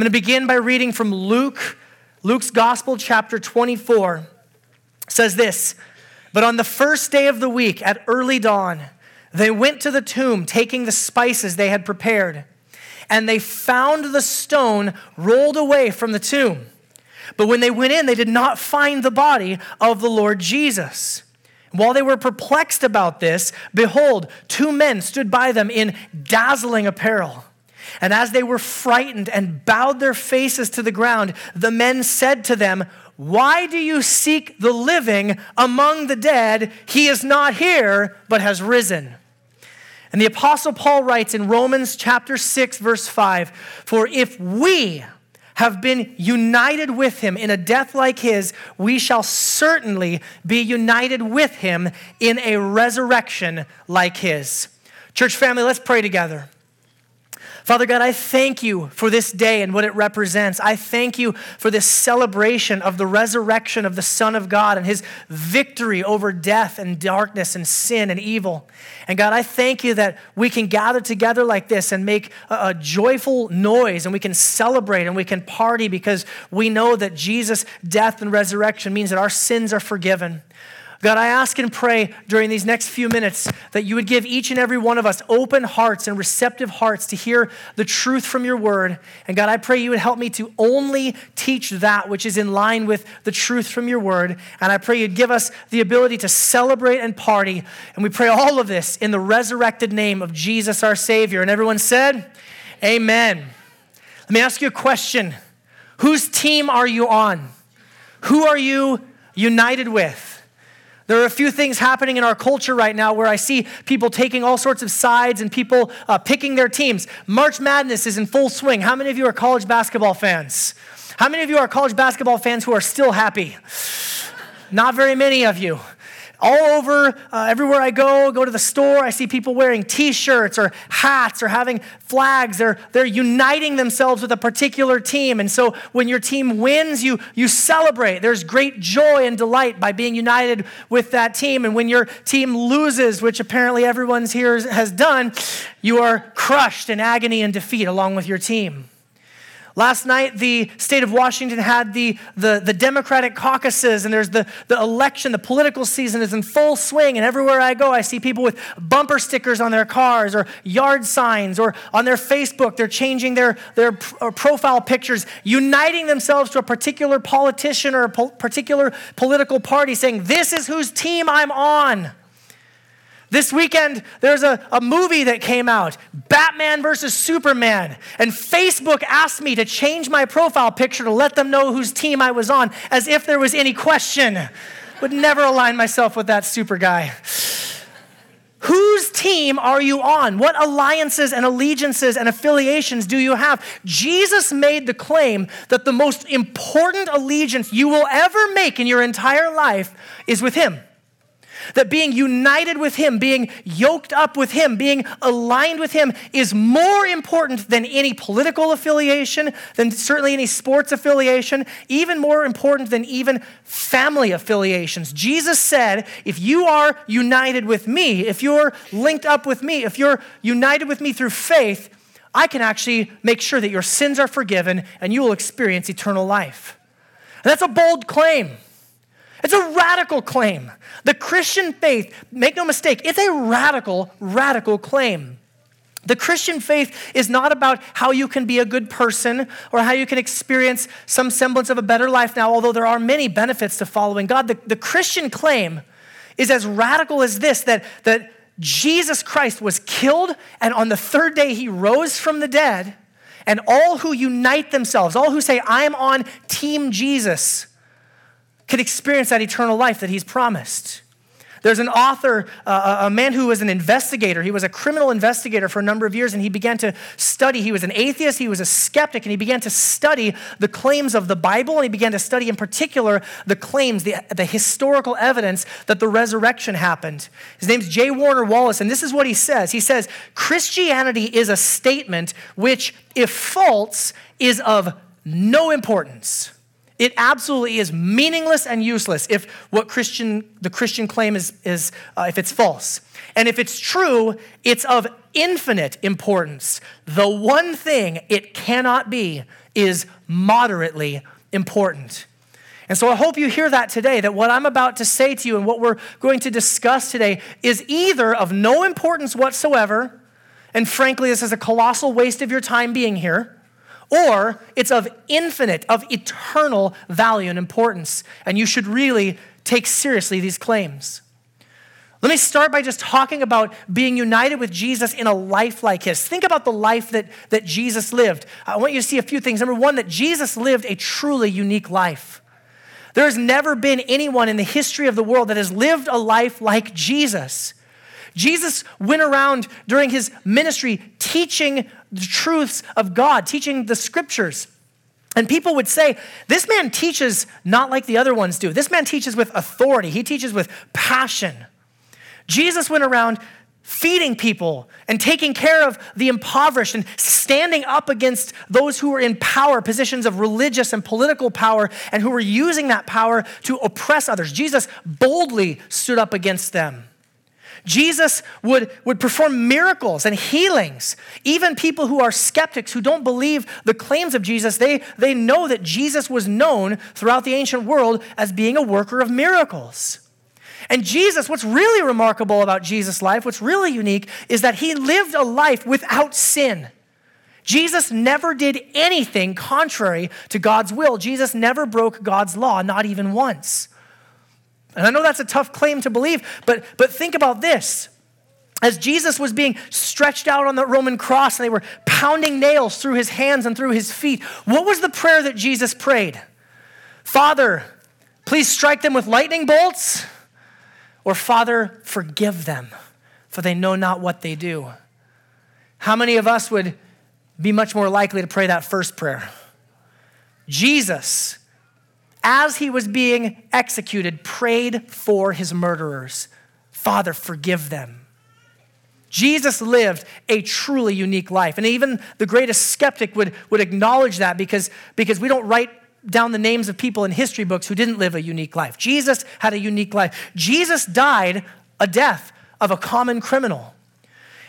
going to begin by reading from Luke, Luke's Gospel, chapter 24. It says this But on the first day of the week, at early dawn, they went to the tomb, taking the spices they had prepared, and they found the stone rolled away from the tomb. But when they went in, they did not find the body of the Lord Jesus. While they were perplexed about this, behold, two men stood by them in dazzling apparel. And as they were frightened and bowed their faces to the ground, the men said to them, Why do you seek the living among the dead? He is not here, but has risen. And the Apostle Paul writes in Romans chapter 6, verse 5 For if we have been united with him in a death like his, we shall certainly be united with him in a resurrection like his. Church family, let's pray together. Father God, I thank you for this day and what it represents. I thank you for this celebration of the resurrection of the Son of God and his victory over death and darkness and sin and evil. And God, I thank you that we can gather together like this and make a, a joyful noise and we can celebrate and we can party because we know that Jesus' death and resurrection means that our sins are forgiven. God, I ask and pray during these next few minutes that you would give each and every one of us open hearts and receptive hearts to hear the truth from your word. And God, I pray you would help me to only teach that which is in line with the truth from your word. And I pray you'd give us the ability to celebrate and party. And we pray all of this in the resurrected name of Jesus our Savior. And everyone said, Amen. Let me ask you a question Whose team are you on? Who are you united with? There are a few things happening in our culture right now where I see people taking all sorts of sides and people uh, picking their teams. March Madness is in full swing. How many of you are college basketball fans? How many of you are college basketball fans who are still happy? Not very many of you all over, uh, everywhere I go, go to the store, I see people wearing t shirts or hats or having flags. They're, they're uniting themselves with a particular team. And so when your team wins, you, you celebrate. There's great joy and delight by being united with that team. And when your team loses, which apparently everyone's here has done, you are crushed in agony and defeat along with your team. Last night, the state of Washington had the, the, the, Democratic caucuses, and there's the, the election. The political season is in full swing, and everywhere I go, I see people with bumper stickers on their cars or yard signs or on their Facebook. They're changing their, their uh, profile pictures, uniting themselves to a particular politician or a po- particular political party, saying, This is whose team I'm on. This weekend, there's a, a movie that came out Batman versus Superman. And Facebook asked me to change my profile picture to let them know whose team I was on, as if there was any question. Would never align myself with that super guy. Whose team are you on? What alliances and allegiances and affiliations do you have? Jesus made the claim that the most important allegiance you will ever make in your entire life is with Him. That being united with Him, being yoked up with Him, being aligned with Him is more important than any political affiliation, than certainly any sports affiliation, even more important than even family affiliations. Jesus said, if you are united with me, if you're linked up with me, if you're united with me through faith, I can actually make sure that your sins are forgiven and you will experience eternal life. And that's a bold claim. It's a radical claim. The Christian faith, make no mistake, it's a radical, radical claim. The Christian faith is not about how you can be a good person or how you can experience some semblance of a better life now, although there are many benefits to following God. The, the Christian claim is as radical as this that, that Jesus Christ was killed, and on the third day he rose from the dead, and all who unite themselves, all who say, I am on Team Jesus, can experience that eternal life that he's promised. There's an author, uh, a man who was an investigator. He was a criminal investigator for a number of years, and he began to study. He was an atheist, he was a skeptic, and he began to study the claims of the Bible, and he began to study, in particular, the claims, the, the historical evidence that the resurrection happened. His name's J. Warner Wallace, and this is what he says He says, Christianity is a statement which, if false, is of no importance. It absolutely is meaningless and useless if what Christian, the Christian claim is, is uh, if it's false. And if it's true, it's of infinite importance. The one thing it cannot be is moderately important. And so I hope you hear that today that what I'm about to say to you and what we're going to discuss today is either of no importance whatsoever, and frankly, this is a colossal waste of your time being here or it's of infinite, of eternal value and importance, and you should really take seriously these claims. Let me start by just talking about being united with Jesus in a life like his. Think about the life that, that Jesus lived. I want you to see a few things. Number one, that Jesus lived a truly unique life. There has never been anyone in the history of the world that has lived a life like Jesus. Jesus went around during his ministry teaching the truths of God, teaching the scriptures. And people would say, This man teaches not like the other ones do. This man teaches with authority, he teaches with passion. Jesus went around feeding people and taking care of the impoverished and standing up against those who were in power, positions of religious and political power, and who were using that power to oppress others. Jesus boldly stood up against them. Jesus would, would perform miracles and healings. Even people who are skeptics, who don't believe the claims of Jesus, they, they know that Jesus was known throughout the ancient world as being a worker of miracles. And Jesus, what's really remarkable about Jesus' life, what's really unique, is that he lived a life without sin. Jesus never did anything contrary to God's will. Jesus never broke God's law, not even once. And I know that's a tough claim to believe, but, but think about this. As Jesus was being stretched out on the Roman cross and they were pounding nails through his hands and through his feet, what was the prayer that Jesus prayed? Father, please strike them with lightning bolts, or Father, forgive them, for they know not what they do. How many of us would be much more likely to pray that first prayer? Jesus as he was being executed, prayed for his murderers Father, forgive them. Jesus lived a truly unique life. And even the greatest skeptic would, would acknowledge that because, because we don't write down the names of people in history books who didn't live a unique life. Jesus had a unique life. Jesus died a death of a common criminal.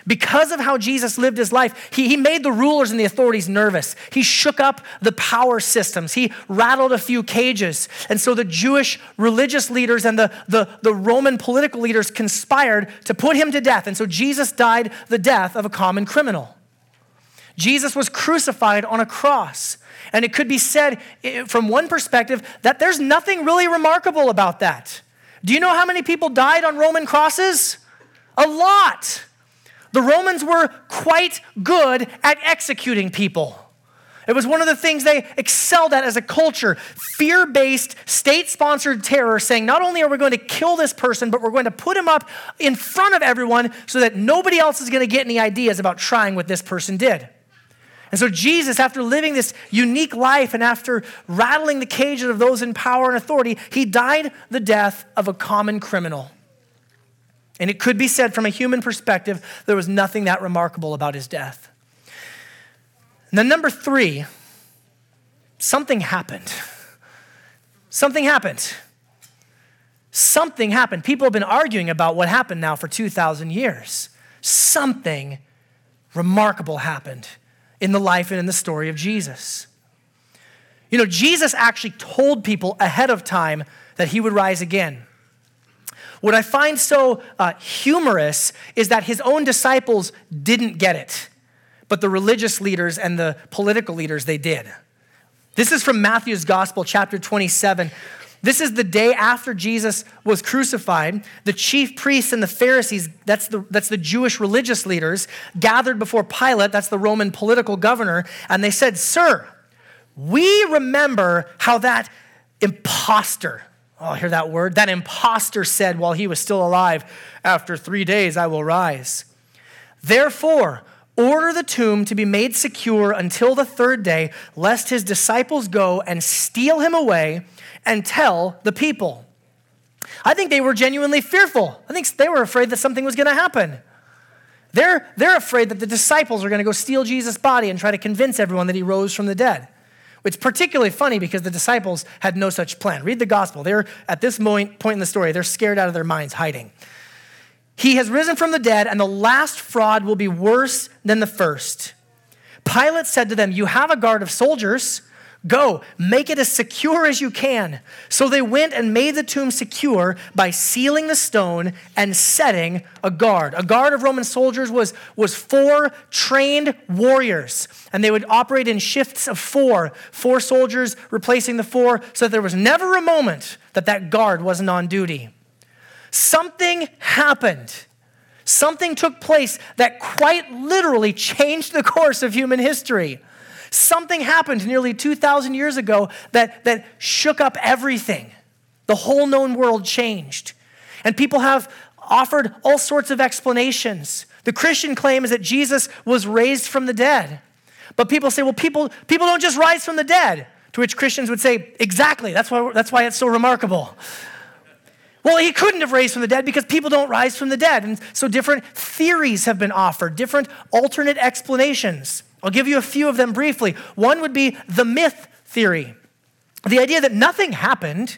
Because of how Jesus lived his life, he, he made the rulers and the authorities nervous. He shook up the power systems. He rattled a few cages. And so the Jewish religious leaders and the, the, the Roman political leaders conspired to put him to death. And so Jesus died the death of a common criminal. Jesus was crucified on a cross. And it could be said, from one perspective, that there's nothing really remarkable about that. Do you know how many people died on Roman crosses? A lot. The Romans were quite good at executing people. It was one of the things they excelled at as a culture fear based, state sponsored terror, saying, not only are we going to kill this person, but we're going to put him up in front of everyone so that nobody else is going to get any ideas about trying what this person did. And so, Jesus, after living this unique life and after rattling the cages of those in power and authority, he died the death of a common criminal. And it could be said from a human perspective, there was nothing that remarkable about his death. Then, number three, something happened. Something happened. Something happened. People have been arguing about what happened now for 2,000 years. Something remarkable happened in the life and in the story of Jesus. You know, Jesus actually told people ahead of time that he would rise again. What I find so uh, humorous is that his own disciples didn't get it, but the religious leaders and the political leaders, they did. This is from Matthew's Gospel, chapter 27. This is the day after Jesus was crucified. The chief priests and the Pharisees, that's the, that's the Jewish religious leaders, gathered before Pilate, that's the Roman political governor, and they said, Sir, we remember how that impostor, Oh, hear that word? That impostor said while he was still alive, After three days I will rise. Therefore, order the tomb to be made secure until the third day, lest his disciples go and steal him away and tell the people. I think they were genuinely fearful. I think they were afraid that something was going to happen. They're, they're afraid that the disciples are going to go steal Jesus' body and try to convince everyone that he rose from the dead. It's particularly funny because the disciples had no such plan. Read the gospel. They're at this point in the story, they're scared out of their minds, hiding. He has risen from the dead, and the last fraud will be worse than the first. Pilate said to them, You have a guard of soldiers. Go, make it as secure as you can. So they went and made the tomb secure by sealing the stone and setting a guard. A guard of Roman soldiers was, was four trained warriors, and they would operate in shifts of four, four soldiers replacing the four, so that there was never a moment that that guard wasn't on duty. Something happened. Something took place that quite literally changed the course of human history. Something happened nearly 2,000 years ago that, that shook up everything. The whole known world changed. And people have offered all sorts of explanations. The Christian claim is that Jesus was raised from the dead. But people say, well, people, people don't just rise from the dead. To which Christians would say, exactly, that's why, that's why it's so remarkable. Well, he couldn't have raised from the dead because people don't rise from the dead. And so different theories have been offered, different alternate explanations. I'll give you a few of them briefly. One would be the myth theory the idea that nothing happened.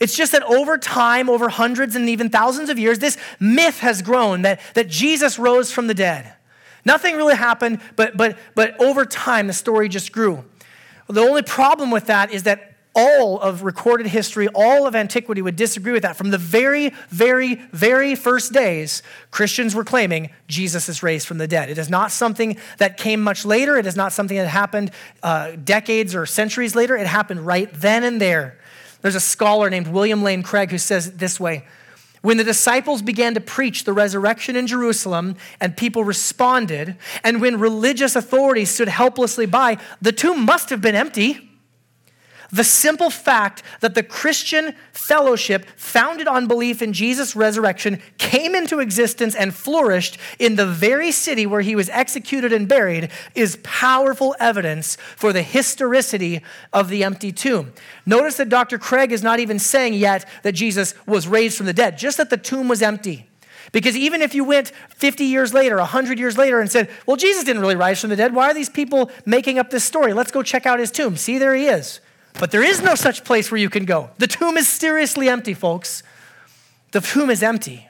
It's just that over time, over hundreds and even thousands of years, this myth has grown that, that Jesus rose from the dead. Nothing really happened, but, but, but over time, the story just grew. The only problem with that is that all of recorded history, all of antiquity would disagree with that. From the very, very, very first days, Christians were claiming Jesus is raised from the dead. It is not something that came much later. It is not something that happened uh, decades or centuries later. It happened right then and there. There's a scholar named William Lane Craig who says it this way when the disciples began to preach the resurrection in Jerusalem and people responded, and when religious authorities stood helplessly by, the tomb must have been empty. The simple fact that the Christian fellowship founded on belief in Jesus' resurrection came into existence and flourished in the very city where he was executed and buried is powerful evidence for the historicity of the empty tomb. Notice that Dr. Craig is not even saying yet that Jesus was raised from the dead, just that the tomb was empty. Because even if you went 50 years later, 100 years later, and said, Well, Jesus didn't really rise from the dead, why are these people making up this story? Let's go check out his tomb. See, there he is. But there is no such place where you can go. The tomb is seriously empty, folks. The tomb is empty.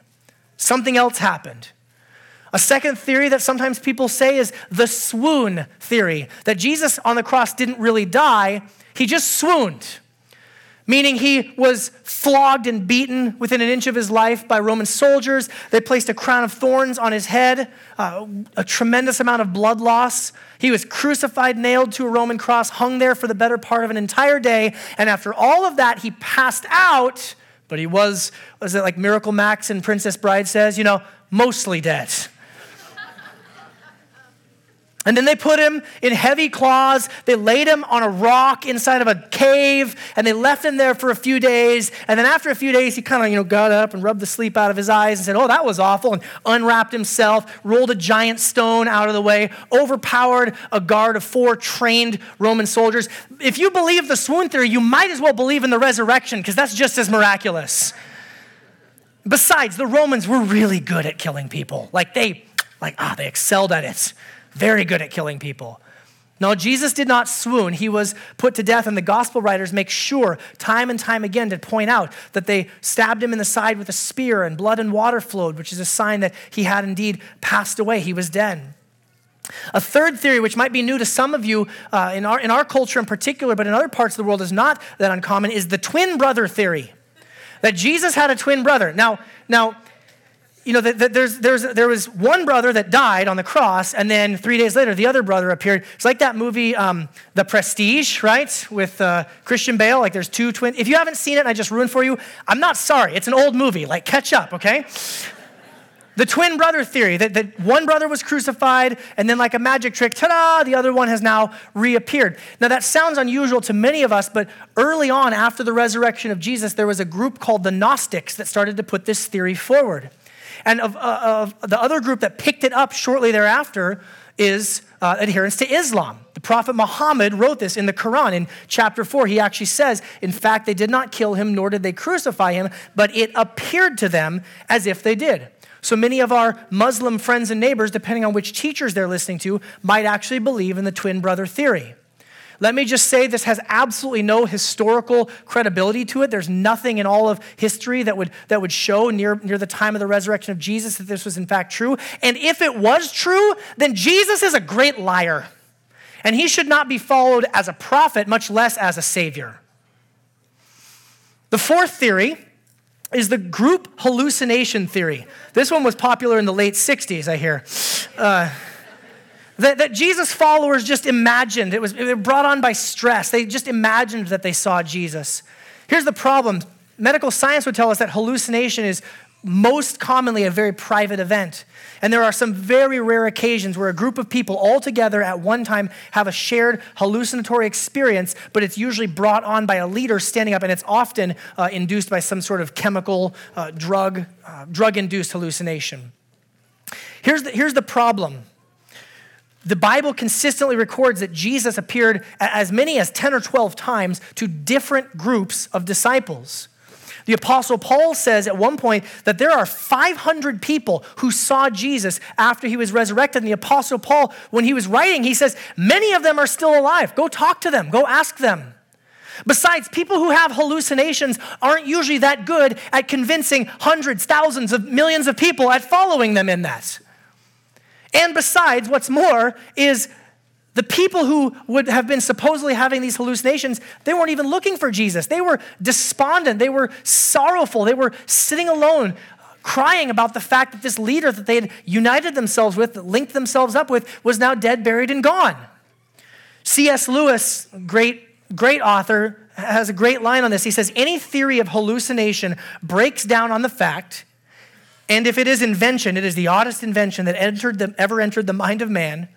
Something else happened. A second theory that sometimes people say is the swoon theory that Jesus on the cross didn't really die, he just swooned meaning he was flogged and beaten within an inch of his life by Roman soldiers. They placed a crown of thorns on his head, uh, a tremendous amount of blood loss. He was crucified, nailed to a Roman cross, hung there for the better part of an entire day. And after all of that, he passed out, but he was, was it like Miracle Max and Princess Bride says, you know, mostly dead. And then they put him in heavy claws. They laid him on a rock inside of a cave, and they left him there for a few days. And then after a few days, he kind of, you know, got up and rubbed the sleep out of his eyes and said, "Oh, that was awful," and unwrapped himself, rolled a giant stone out of the way, overpowered a guard of four trained Roman soldiers. If you believe the swoon theory, you might as well believe in the resurrection because that's just as miraculous. Besides, the Romans were really good at killing people. Like they, like ah, they excelled at it very good at killing people. No, Jesus did not swoon. He was put to death, and the gospel writers make sure time and time again to point out that they stabbed him in the side with a spear, and blood and water flowed, which is a sign that he had indeed passed away. He was dead. A third theory, which might be new to some of you uh, in, our, in our culture in particular, but in other parts of the world is not that uncommon, is the twin brother theory. That Jesus had a twin brother. Now, now you know, there's, there's, there was one brother that died on the cross, and then three days later, the other brother appeared. It's like that movie, um, The Prestige, right? With uh, Christian Bale. Like there's two twins. If you haven't seen it I just ruined for you, I'm not sorry. It's an old movie. Like, catch up, okay? the twin brother theory that, that one brother was crucified, and then, like a magic trick, ta da, the other one has now reappeared. Now, that sounds unusual to many of us, but early on, after the resurrection of Jesus, there was a group called the Gnostics that started to put this theory forward. And of, uh, of the other group that picked it up shortly thereafter is uh, adherents to Islam. The Prophet Muhammad wrote this in the Quran in chapter 4. He actually says, In fact, they did not kill him, nor did they crucify him, but it appeared to them as if they did. So many of our Muslim friends and neighbors, depending on which teachers they're listening to, might actually believe in the twin brother theory. Let me just say this has absolutely no historical credibility to it. There's nothing in all of history that would, that would show near, near the time of the resurrection of Jesus that this was in fact true. And if it was true, then Jesus is a great liar. And he should not be followed as a prophet, much less as a savior. The fourth theory is the group hallucination theory. This one was popular in the late 60s, I hear. Uh, that, that Jesus' followers just imagined, it was, it was brought on by stress. They just imagined that they saw Jesus. Here's the problem medical science would tell us that hallucination is most commonly a very private event. And there are some very rare occasions where a group of people all together at one time have a shared hallucinatory experience, but it's usually brought on by a leader standing up, and it's often uh, induced by some sort of chemical, uh, drug, uh, drug induced hallucination. Here's the, here's the problem. The Bible consistently records that Jesus appeared as many as 10 or 12 times to different groups of disciples. The Apostle Paul says at one point that there are 500 people who saw Jesus after he was resurrected. And the Apostle Paul, when he was writing, he says, Many of them are still alive. Go talk to them, go ask them. Besides, people who have hallucinations aren't usually that good at convincing hundreds, thousands of millions of people at following them in that. And besides, what's more is the people who would have been supposedly having these hallucinations, they weren't even looking for Jesus. They were despondent. They were sorrowful. They were sitting alone, crying about the fact that this leader that they had united themselves with, linked themselves up with, was now dead, buried, and gone. C.S. Lewis, great, great author, has a great line on this. He says, Any theory of hallucination breaks down on the fact, and if it is invention, it is the oddest invention that entered the, ever entered the mind of man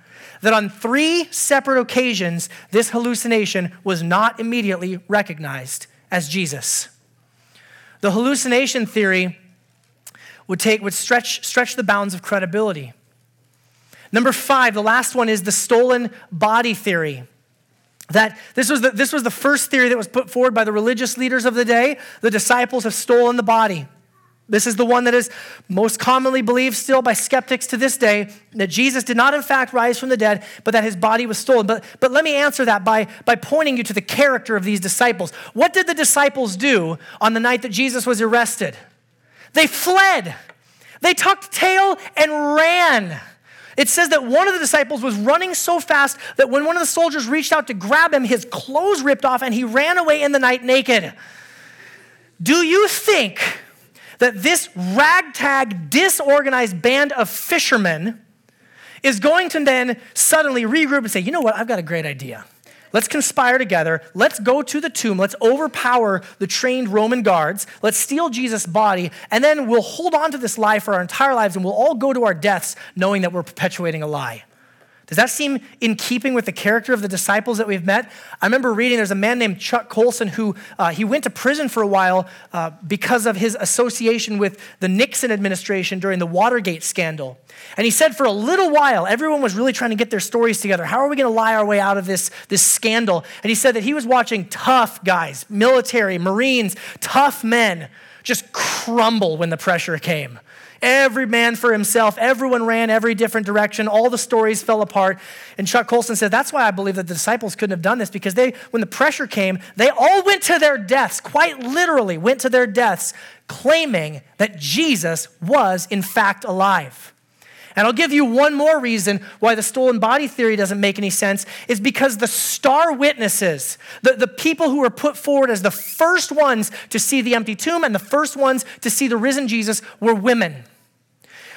that on three separate occasions, this hallucination was not immediately recognized as Jesus. The hallucination theory would, take, would stretch, stretch the bounds of credibility. Number five, the last one is the stolen body theory. That this was, the, this was the first theory that was put forward by the religious leaders of the day. The disciples have stolen the body. This is the one that is most commonly believed still by skeptics to this day that Jesus did not, in fact, rise from the dead, but that his body was stolen. But, but let me answer that by, by pointing you to the character of these disciples. What did the disciples do on the night that Jesus was arrested? They fled, they tucked tail and ran. It says that one of the disciples was running so fast that when one of the soldiers reached out to grab him, his clothes ripped off and he ran away in the night naked. Do you think that this ragtag, disorganized band of fishermen is going to then suddenly regroup and say, you know what, I've got a great idea. Let's conspire together. Let's go to the tomb. Let's overpower the trained Roman guards. Let's steal Jesus' body. And then we'll hold on to this lie for our entire lives and we'll all go to our deaths knowing that we're perpetuating a lie. Does that seem in keeping with the character of the disciples that we've met? I remember reading there's a man named Chuck Colson who uh, he went to prison for a while uh, because of his association with the Nixon administration during the Watergate scandal. And he said for a little while, everyone was really trying to get their stories together. How are we going to lie our way out of this, this scandal? And he said that he was watching tough guys, military, Marines, tough men just crumble when the pressure came. Every man for himself. Everyone ran every different direction. All the stories fell apart. And Chuck Colson said, That's why I believe that the disciples couldn't have done this because they, when the pressure came, they all went to their deaths, quite literally went to their deaths, claiming that Jesus was in fact alive. And I'll give you one more reason why the stolen body theory doesn't make any sense is because the star witnesses, the, the people who were put forward as the first ones to see the empty tomb and the first ones to see the risen Jesus were women.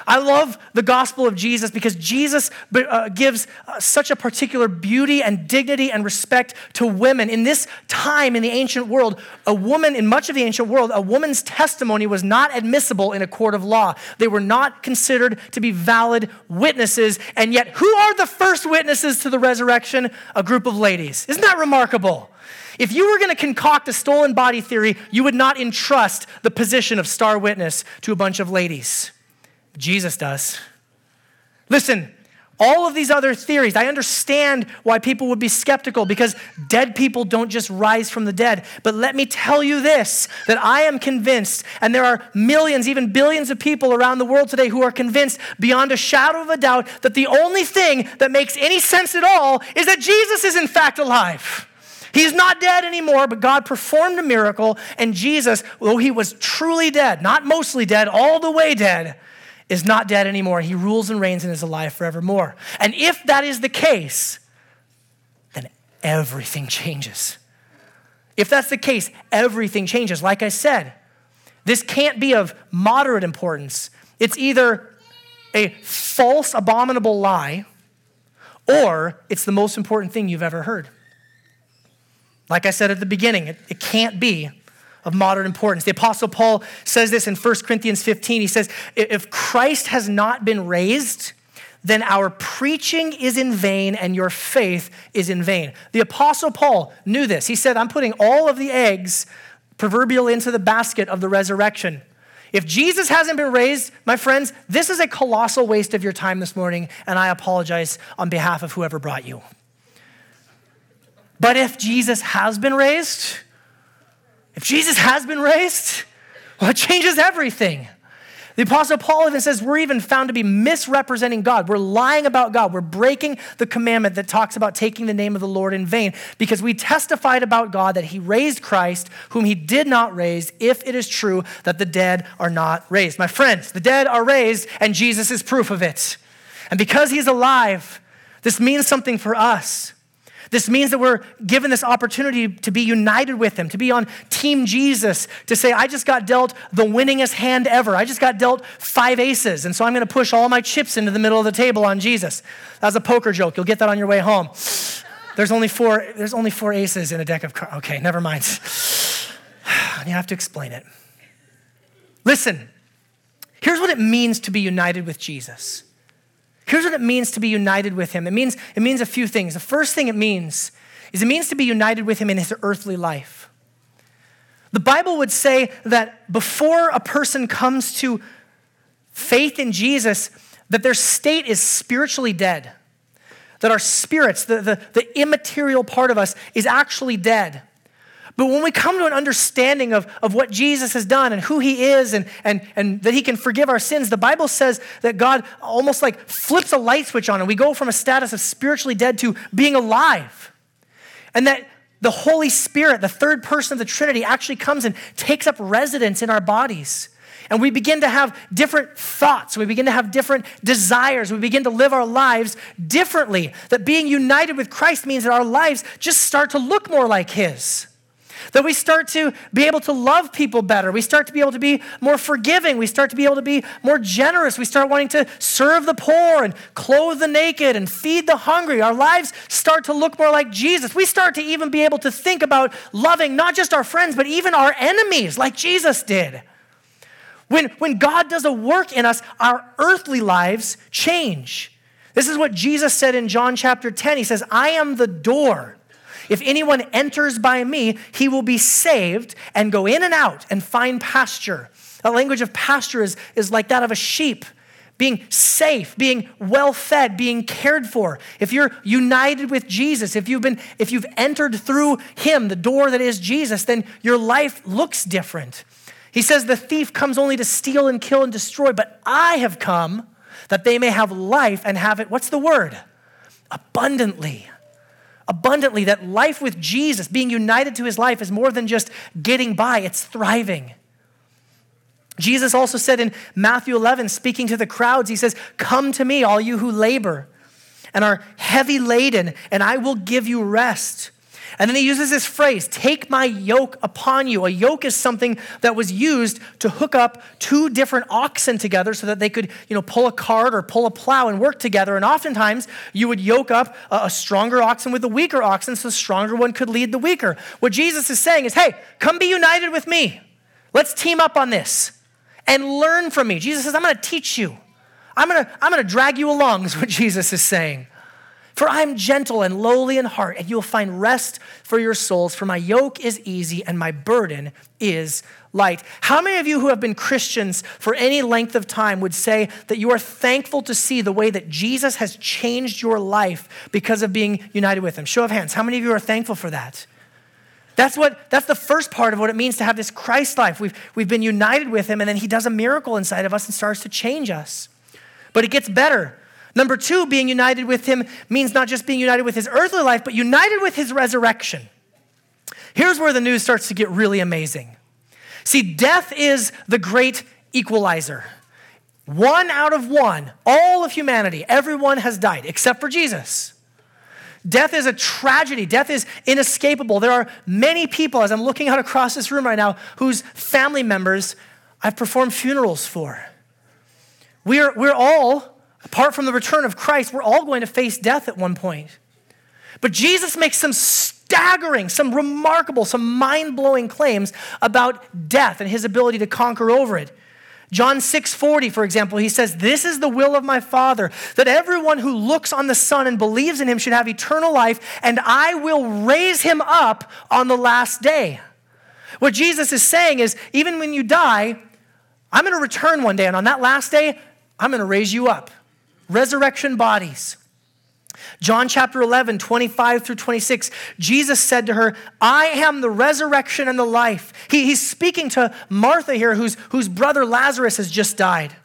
I love the gospel of Jesus because Jesus uh, gives uh, such a particular beauty and dignity and respect to women. In this time in the ancient world, a woman, in much of the ancient world, a woman's testimony was not admissible in a court of law. They were not considered to be valid witnesses. And yet, who are the first witnesses to the resurrection? A group of ladies. Isn't that remarkable? If you were going to concoct a stolen body theory, you would not entrust the position of star witness to a bunch of ladies. Jesus does. Listen, All of these other theories, I understand why people would be skeptical because dead people don't just rise from the dead. But let me tell you this that I am convinced, and there are millions, even billions of people around the world today who are convinced beyond a shadow of a doubt that the only thing that makes any sense at all is that Jesus is in fact alive. He's not dead anymore, but God performed a miracle, and Jesus, though he was truly dead, not mostly dead, all the way dead, is not dead anymore. He rules and reigns and is alive forevermore. And if that is the case, then everything changes. If that's the case, everything changes. Like I said, this can't be of moderate importance. It's either a false, abominable lie, or it's the most important thing you've ever heard. Like I said at the beginning, it, it can't be of modern importance. The Apostle Paul says this in 1 Corinthians 15. He says, If Christ has not been raised, then our preaching is in vain and your faith is in vain. The Apostle Paul knew this. He said, I'm putting all of the eggs, proverbial, into the basket of the resurrection. If Jesus hasn't been raised, my friends, this is a colossal waste of your time this morning, and I apologize on behalf of whoever brought you. But if Jesus has been raised, if Jesus has been raised, well, it changes everything. The Apostle Paul even says we're even found to be misrepresenting God. We're lying about God. We're breaking the commandment that talks about taking the name of the Lord in vain because we testified about God that he raised Christ, whom he did not raise, if it is true that the dead are not raised. My friends, the dead are raised, and Jesus is proof of it. And because he's alive, this means something for us. This means that we're given this opportunity to be united with Him, to be on Team Jesus, to say, I just got dealt the winningest hand ever. I just got dealt five aces, and so I'm going to push all my chips into the middle of the table on Jesus. That's a poker joke. You'll get that on your way home. There's only four, there's only four aces in a deck of cards. Okay, never mind. you have to explain it. Listen, here's what it means to be united with Jesus. Here's what it means to be united with him. It means, it means a few things. The first thing it means is it means to be united with him in his earthly life. The Bible would say that before a person comes to faith in Jesus, that their state is spiritually dead. That our spirits, the, the, the immaterial part of us, is actually dead. But when we come to an understanding of, of what Jesus has done and who he is and, and, and that he can forgive our sins, the Bible says that God almost like flips a light switch on and we go from a status of spiritually dead to being alive. And that the Holy Spirit, the third person of the Trinity, actually comes and takes up residence in our bodies. And we begin to have different thoughts. We begin to have different desires. We begin to live our lives differently. That being united with Christ means that our lives just start to look more like His. That we start to be able to love people better. We start to be able to be more forgiving. We start to be able to be more generous. We start wanting to serve the poor and clothe the naked and feed the hungry. Our lives start to look more like Jesus. We start to even be able to think about loving not just our friends, but even our enemies like Jesus did. When, when God does a work in us, our earthly lives change. This is what Jesus said in John chapter 10. He says, I am the door. If anyone enters by me, he will be saved and go in and out and find pasture. The language of pasture is, is like that of a sheep being safe, being well fed, being cared for. If you're united with Jesus, if you've been if you've entered through him, the door that is Jesus, then your life looks different. He says the thief comes only to steal and kill and destroy, but I have come that they may have life and have it what's the word? Abundantly abundantly that life with Jesus, being united to his life, is more than just getting by, it's thriving. Jesus also said in Matthew 11, speaking to the crowds, he says, Come to me, all you who labor and are heavy laden, and I will give you rest. And then he uses this phrase, take my yoke upon you. A yoke is something that was used to hook up two different oxen together so that they could, you know, pull a cart or pull a plow and work together. And oftentimes you would yoke up a stronger oxen with a weaker oxen so the stronger one could lead the weaker. What Jesus is saying is, hey, come be united with me. Let's team up on this and learn from me. Jesus says, I'm going to teach you. I'm going to I'm going to drag you along, is what Jesus is saying. For I am gentle and lowly in heart, and you will find rest for your souls. For my yoke is easy and my burden is light. How many of you who have been Christians for any length of time would say that you are thankful to see the way that Jesus has changed your life because of being united with him? Show of hands. How many of you are thankful for that? That's what that's the first part of what it means to have this Christ life. We've, we've been united with him, and then he does a miracle inside of us and starts to change us. But it gets better. Number two, being united with him means not just being united with his earthly life, but united with his resurrection. Here's where the news starts to get really amazing. See, death is the great equalizer. One out of one, all of humanity, everyone has died except for Jesus. Death is a tragedy. Death is inescapable. There are many people, as I'm looking out across this room right now, whose family members I've performed funerals for. We're, we're all Apart from the return of Christ, we're all going to face death at one point. But Jesus makes some staggering, some remarkable, some mind blowing claims about death and his ability to conquer over it. John 6:40 for example he says this is the will of my father that everyone who looks on the son and believes in him should have eternal life and I will raise him up on the last day. What Jesus is saying is even when you die I'm going to return one day and on that last day I'm going to raise you up resurrection bodies. John chapter 11, 25 through 26, Jesus said to her, I am the resurrection and the life. He, he's speaking to Martha here, whose, whose brother Lazarus has just died.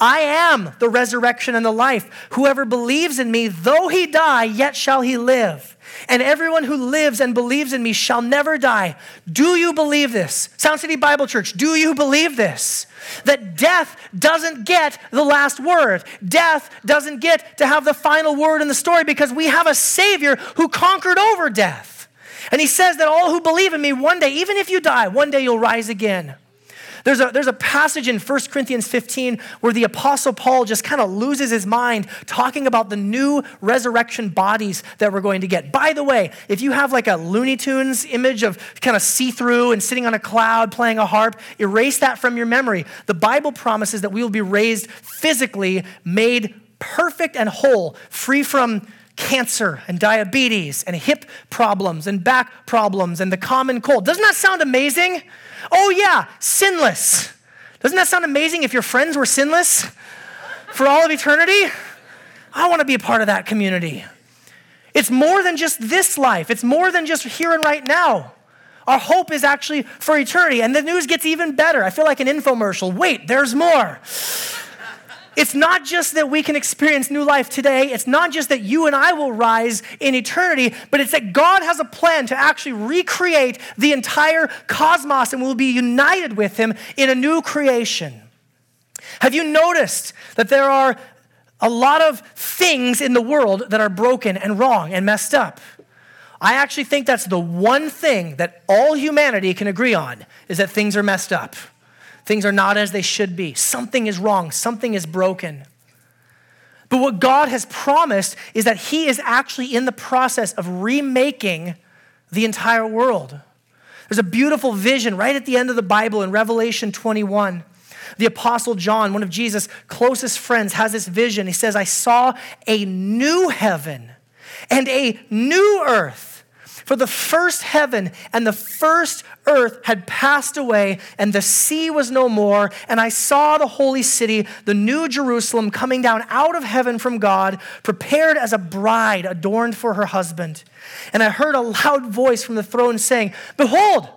I am the resurrection and the life. Whoever believes in me, though he die, yet shall he live. And everyone who lives and believes in me shall never die. Do you believe this? Sound City Bible Church, do you believe this? That death doesn't get the last word. Death doesn't get to have the final word in the story because we have a Savior who conquered over death. And he says that all who believe in me, one day, even if you die, one day you'll rise again. There's a, there's a passage in 1 Corinthians 15 where the Apostle Paul just kind of loses his mind talking about the new resurrection bodies that we're going to get. By the way, if you have like a Looney Tunes image of kind of see through and sitting on a cloud playing a harp, erase that from your memory. The Bible promises that we will be raised physically, made perfect and whole, free from cancer and diabetes and hip problems and back problems and the common cold. Doesn't that sound amazing? Oh, yeah, sinless. Doesn't that sound amazing if your friends were sinless for all of eternity? I want to be a part of that community. It's more than just this life, it's more than just here and right now. Our hope is actually for eternity. And the news gets even better. I feel like an infomercial. Wait, there's more. It's not just that we can experience new life today. It's not just that you and I will rise in eternity, but it's that God has a plan to actually recreate the entire cosmos and we'll be united with Him in a new creation. Have you noticed that there are a lot of things in the world that are broken and wrong and messed up? I actually think that's the one thing that all humanity can agree on is that things are messed up. Things are not as they should be. Something is wrong. Something is broken. But what God has promised is that He is actually in the process of remaking the entire world. There's a beautiful vision right at the end of the Bible in Revelation 21. The Apostle John, one of Jesus' closest friends, has this vision. He says, I saw a new heaven and a new earth. For the first heaven and the first earth had passed away, and the sea was no more. And I saw the holy city, the new Jerusalem, coming down out of heaven from God, prepared as a bride adorned for her husband. And I heard a loud voice from the throne saying, Behold,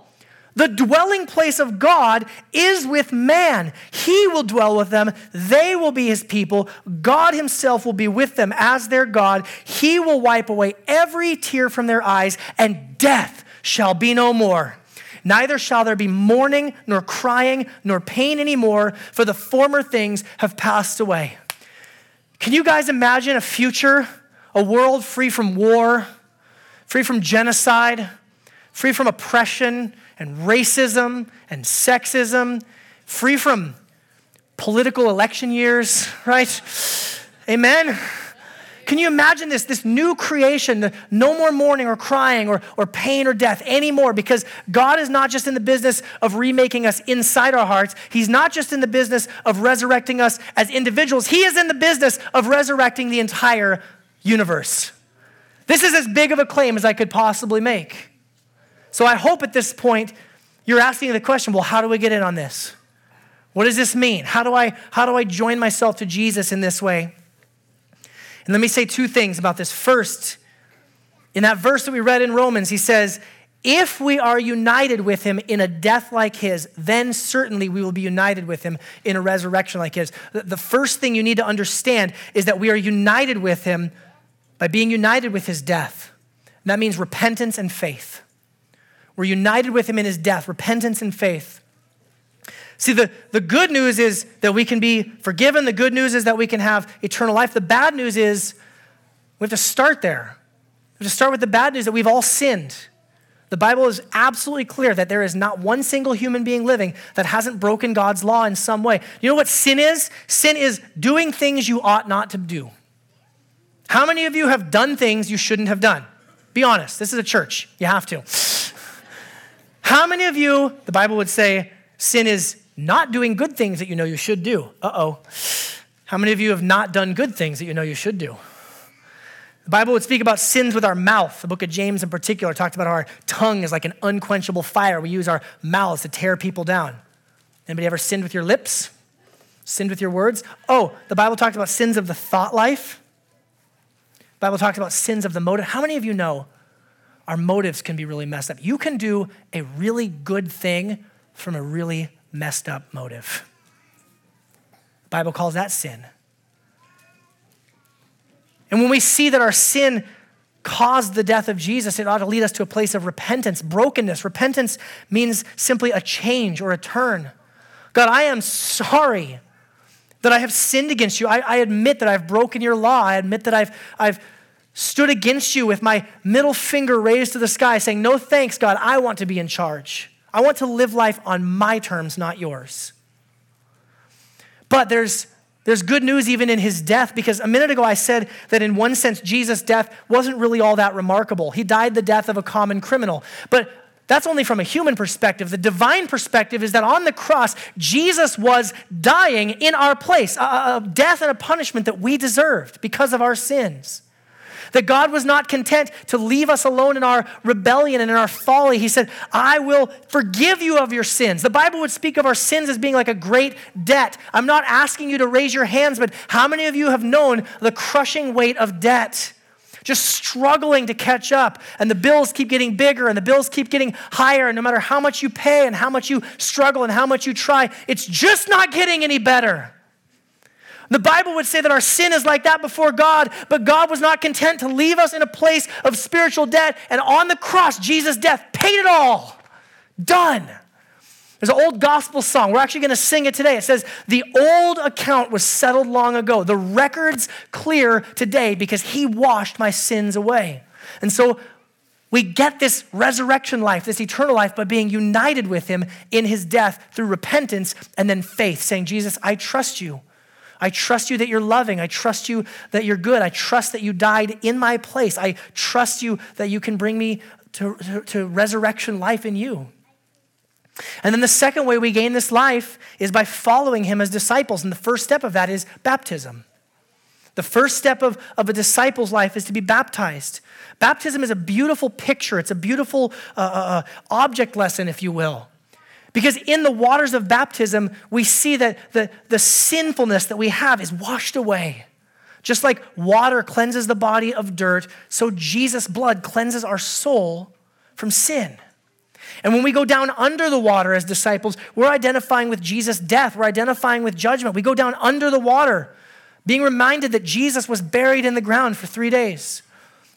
the dwelling place of God is with man. He will dwell with them. They will be his people. God himself will be with them as their God. He will wipe away every tear from their eyes, and death shall be no more. Neither shall there be mourning, nor crying, nor pain anymore, for the former things have passed away. Can you guys imagine a future, a world free from war, free from genocide, free from oppression? And racism and sexism, free from political election years, right? Amen. Can you imagine this, this new creation? No more mourning or crying or, or pain or death anymore because God is not just in the business of remaking us inside our hearts. He's not just in the business of resurrecting us as individuals. He is in the business of resurrecting the entire universe. This is as big of a claim as I could possibly make. So I hope at this point you're asking the question well, how do we get in on this? What does this mean? How do I, how do I join myself to Jesus in this way? And let me say two things about this. First, in that verse that we read in Romans, he says, if we are united with him in a death like his, then certainly we will be united with him in a resurrection like his. The first thing you need to understand is that we are united with him by being united with his death. And that means repentance and faith. We're united with him in his death, repentance and faith. See, the, the good news is that we can be forgiven. The good news is that we can have eternal life. The bad news is we have to start there. We have to start with the bad news that we've all sinned. The Bible is absolutely clear that there is not one single human being living that hasn't broken God's law in some way. You know what sin is? Sin is doing things you ought not to do. How many of you have done things you shouldn't have done? Be honest. This is a church. You have to. How many of you, the Bible would say, sin is not doing good things that you know you should do? Uh oh. How many of you have not done good things that you know you should do? The Bible would speak about sins with our mouth. The book of James, in particular, talked about our tongue is like an unquenchable fire. We use our mouths to tear people down. Anybody ever sinned with your lips? Sinned with your words? Oh, the Bible talked about sins of the thought life. The Bible talks about sins of the motive. How many of you know our motives can be really messed up? You can do a really good thing from a really messed up motive. The Bible calls that sin. And when we see that our sin caused the death of Jesus, it ought to lead us to a place of repentance, brokenness. Repentance means simply a change or a turn. God, I am sorry that I have sinned against you. I, I, admit that I've broken your law. I admit that I've, I've stood against you with my middle finger raised to the sky, saying, No thanks, God. I want to be in charge. I want to live life on my terms, not yours. But there's there's good news even in his death because a minute ago I said that in one sense, Jesus' death wasn't really all that remarkable. He died the death of a common criminal. But that's only from a human perspective. The divine perspective is that on the cross, Jesus was dying in our place, a, a death and a punishment that we deserved because of our sins. That God was not content to leave us alone in our rebellion and in our folly. He said, I will forgive you of your sins. The Bible would speak of our sins as being like a great debt. I'm not asking you to raise your hands, but how many of you have known the crushing weight of debt? just struggling to catch up. And the bills keep getting bigger and the bills keep getting higher. And no matter how much you pay and how much you struggle and how much you try, it's just not getting any better. The Bible would say that our sin is like that before God, but God was not content to leave us in a place of spiritual debt. And on the cross, Jesus' death paid it all. Done. There's an old gospel song. We're actually going to sing it today. It says, The old account was settled long ago. The record's clear today because he washed my sins away. And so we get this resurrection life, this eternal life, by being united with him in his death through repentance and then faith, saying, Jesus, I trust you. I trust you that you're loving. I trust you that you're good. I trust that you died in my place. I trust you that you can bring me to, to, to resurrection life in you. And then the second way we gain this life is by following him as disciples. And the first step of that is baptism. The first step of, of a disciple's life is to be baptized. Baptism is a beautiful picture, it's a beautiful uh, uh, uh object lesson, if you will. Because in the waters of baptism, we see that the, the sinfulness that we have is washed away. Just like water cleanses the body of dirt, so Jesus' blood cleanses our soul from sin. And when we go down under the water as disciples, we're identifying with Jesus' death, we're identifying with judgment. We go down under the water, being reminded that Jesus was buried in the ground for three days.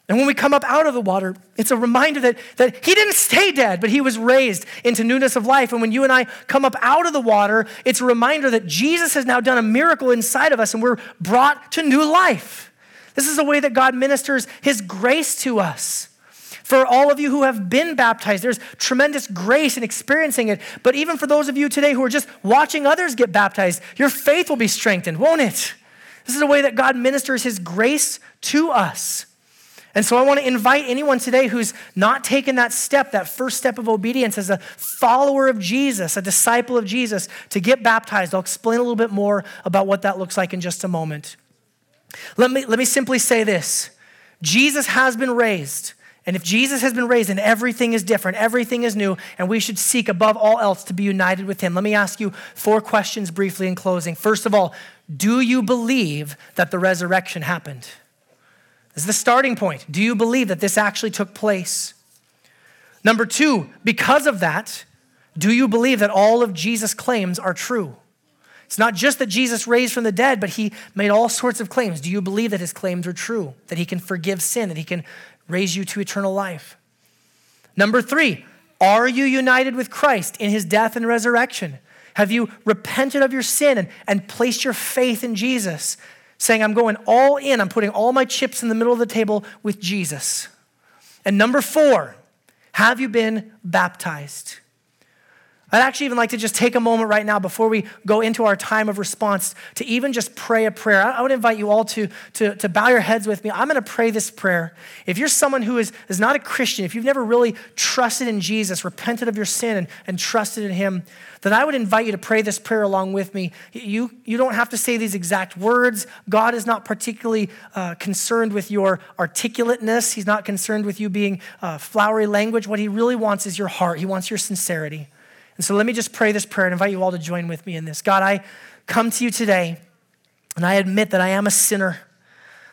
And when we come up out of the water, it's a reminder that, that he didn't stay dead, but he was raised into newness of life. And when you and I come up out of the water, it's a reminder that Jesus has now done a miracle inside of us and we're brought to new life. This is the way that God ministers his grace to us. For all of you who have been baptized, there's tremendous grace in experiencing it. But even for those of you today who are just watching others get baptized, your faith will be strengthened, won't it? This is the way that God ministers his grace to us. And so I want to invite anyone today who's not taken that step, that first step of obedience as a follower of Jesus, a disciple of Jesus, to get baptized. I'll explain a little bit more about what that looks like in just a moment. Let me, let me simply say this Jesus has been raised. And if Jesus has been raised and everything is different, everything is new, and we should seek above all else to be united with him. Let me ask you four questions briefly in closing. First of all, do you believe that the resurrection happened? This is the starting point. Do you believe that this actually took place? Number two, because of that, do you believe that all of Jesus' claims are true? It's not just that Jesus raised from the dead, but he made all sorts of claims. Do you believe that his claims are true? That he can forgive sin, that he can raise you to eternal life? Number three, are you united with Christ in his death and resurrection? Have you repented of your sin and, and placed your faith in Jesus, saying, I'm going all in, I'm putting all my chips in the middle of the table with Jesus? And number four, have you been baptized? I'd actually even like to just take a moment right now before we go into our time of response to even just pray a prayer. I would invite you all to, to, to bow your heads with me. I'm going to pray this prayer. If you're someone who is, is not a Christian, if you've never really trusted in Jesus, repented of your sin, and, and trusted in Him, then I would invite you to pray this prayer along with me. You, you don't have to say these exact words. God is not particularly uh, concerned with your articulateness, He's not concerned with you being uh, flowery language. What He really wants is your heart, He wants your sincerity. And so let me just pray this prayer and invite you all to join with me in this. God, I come to you today and I admit that I am a sinner,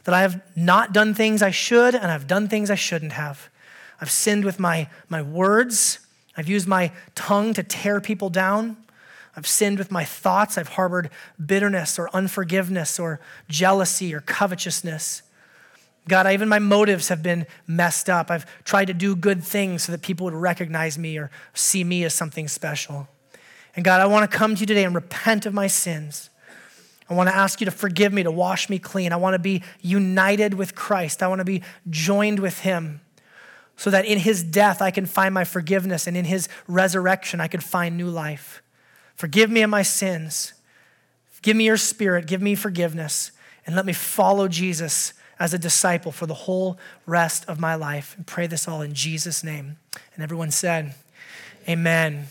that I have not done things I should and I've done things I shouldn't have. I've sinned with my, my words, I've used my tongue to tear people down. I've sinned with my thoughts. I've harbored bitterness or unforgiveness or jealousy or covetousness. God, even my motives have been messed up. I've tried to do good things so that people would recognize me or see me as something special. And God, I want to come to you today and repent of my sins. I want to ask you to forgive me, to wash me clean. I want to be united with Christ. I want to be joined with Him so that in His death I can find my forgiveness and in His resurrection I can find new life. Forgive me of my sins. Give me your spirit. Give me forgiveness. And let me follow Jesus as a disciple for the whole rest of my life. And pray this all in Jesus' name. And everyone said, Amen.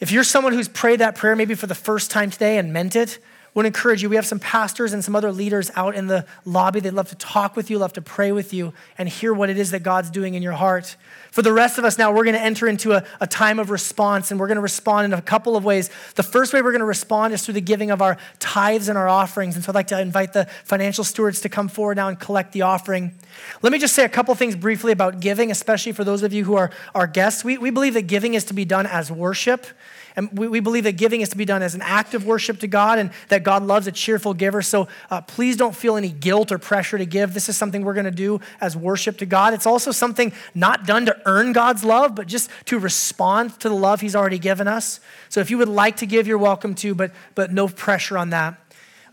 If you're someone who's prayed that prayer maybe for the first time today and meant it, would encourage you. We have some pastors and some other leaders out in the lobby. They'd love to talk with you, love to pray with you, and hear what it is that God's doing in your heart. For the rest of us now, we're going to enter into a, a time of response, and we're going to respond in a couple of ways. The first way we're going to respond is through the giving of our tithes and our offerings. And so I'd like to invite the financial stewards to come forward now and collect the offering. Let me just say a couple things briefly about giving, especially for those of you who are our guests. We, we believe that giving is to be done as worship. And we, we believe that giving is to be done as an act of worship to God and that God loves a cheerful giver. So uh, please don't feel any guilt or pressure to give. This is something we're going to do as worship to God. It's also something not done to earn God's love, but just to respond to the love He's already given us. So if you would like to give, you're welcome to, but, but no pressure on that.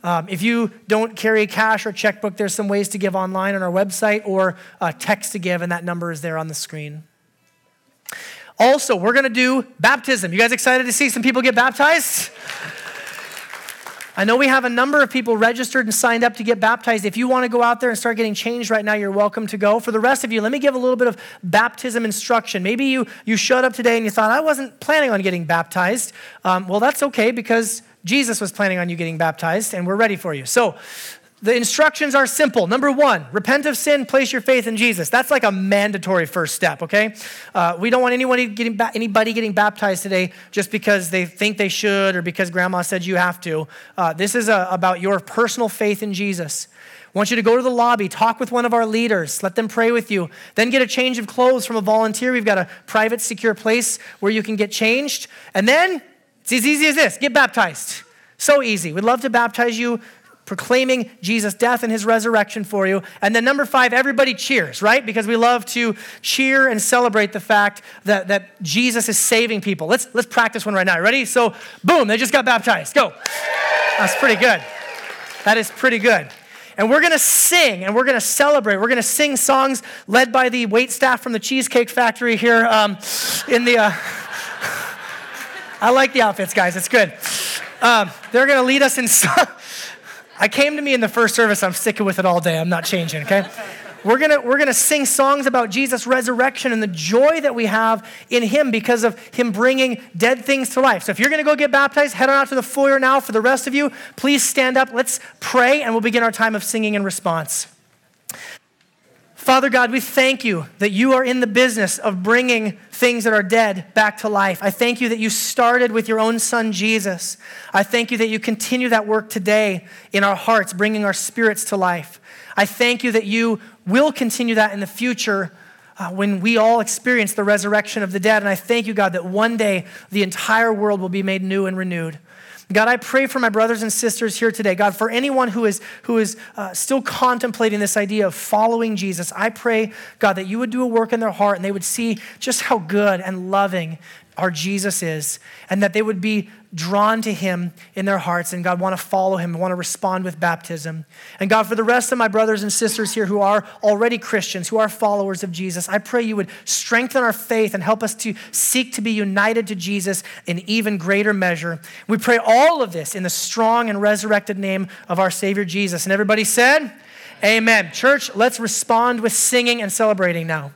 Um, if you don't carry cash or checkbook, there's some ways to give online on our website or uh, text to give, and that number is there on the screen. Also, we're going to do baptism. You guys excited to see some people get baptized? I know we have a number of people registered and signed up to get baptized. If you want to go out there and start getting changed right now, you're welcome to go. For the rest of you, let me give a little bit of baptism instruction. Maybe you, you showed up today and you thought, I wasn't planning on getting baptized. Um, well, that's okay because Jesus was planning on you getting baptized, and we're ready for you. So, the instructions are simple. Number one, repent of sin, place your faith in Jesus. That's like a mandatory first step, okay? Uh, we don't want anyone getting ba- anybody getting baptized today just because they think they should or because grandma said you have to. Uh, this is a, about your personal faith in Jesus. I want you to go to the lobby, talk with one of our leaders, let them pray with you, then get a change of clothes from a volunteer. We've got a private, secure place where you can get changed. And then it's as easy as this get baptized. So easy. We'd love to baptize you proclaiming Jesus' death and his resurrection for you. And then number five, everybody cheers, right? Because we love to cheer and celebrate the fact that, that Jesus is saving people. Let's, let's practice one right now. Ready? So, boom, they just got baptized. Go. That's pretty good. That is pretty good. And we're gonna sing and we're gonna celebrate. We're gonna sing songs led by the wait staff from the Cheesecake Factory here um, in the. Uh, I like the outfits, guys. It's good. Um, they're gonna lead us in song. I came to me in the first service. I'm sticking with it all day. I'm not changing, okay? We're gonna, we're gonna sing songs about Jesus' resurrection and the joy that we have in Him because of Him bringing dead things to life. So if you're gonna go get baptized, head on out to the foyer now. For the rest of you, please stand up. Let's pray and we'll begin our time of singing and response. Father God, we thank you that you are in the business of bringing things that are dead back to life. I thank you that you started with your own son, Jesus. I thank you that you continue that work today in our hearts, bringing our spirits to life. I thank you that you will continue that in the future uh, when we all experience the resurrection of the dead. And I thank you, God, that one day the entire world will be made new and renewed. God, I pray for my brothers and sisters here today. God, for anyone who is, who is uh, still contemplating this idea of following Jesus, I pray, God, that you would do a work in their heart and they would see just how good and loving our Jesus is, and that they would be drawn to him in their hearts and God want to follow him want to respond with baptism. And God, for the rest of my brothers and sisters here who are already Christians, who are followers of Jesus, I pray you would strengthen our faith and help us to seek to be united to Jesus in even greater measure. We pray all of this in the strong and resurrected name of our Savior Jesus. And everybody said, Amen. Church, let's respond with singing and celebrating now.